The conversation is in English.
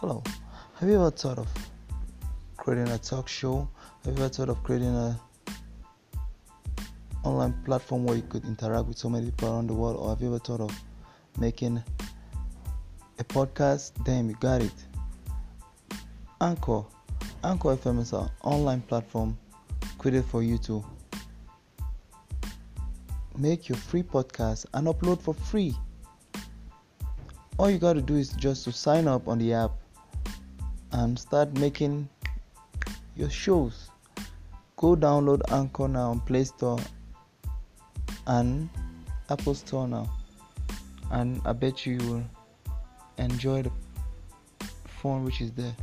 Hello, have you ever thought of creating a talk show? Have you ever thought of creating a online platform where you could interact with so many people around the world, or have you ever thought of making a podcast? Damn, you got it. Anchor, Anchor FM is an online platform created for you to make your free podcast and upload for free. All you got to do is just to sign up on the app and start making your shows. Go download Anchor now on Play Store and Apple Store now, and I bet you will enjoy the fun which is there.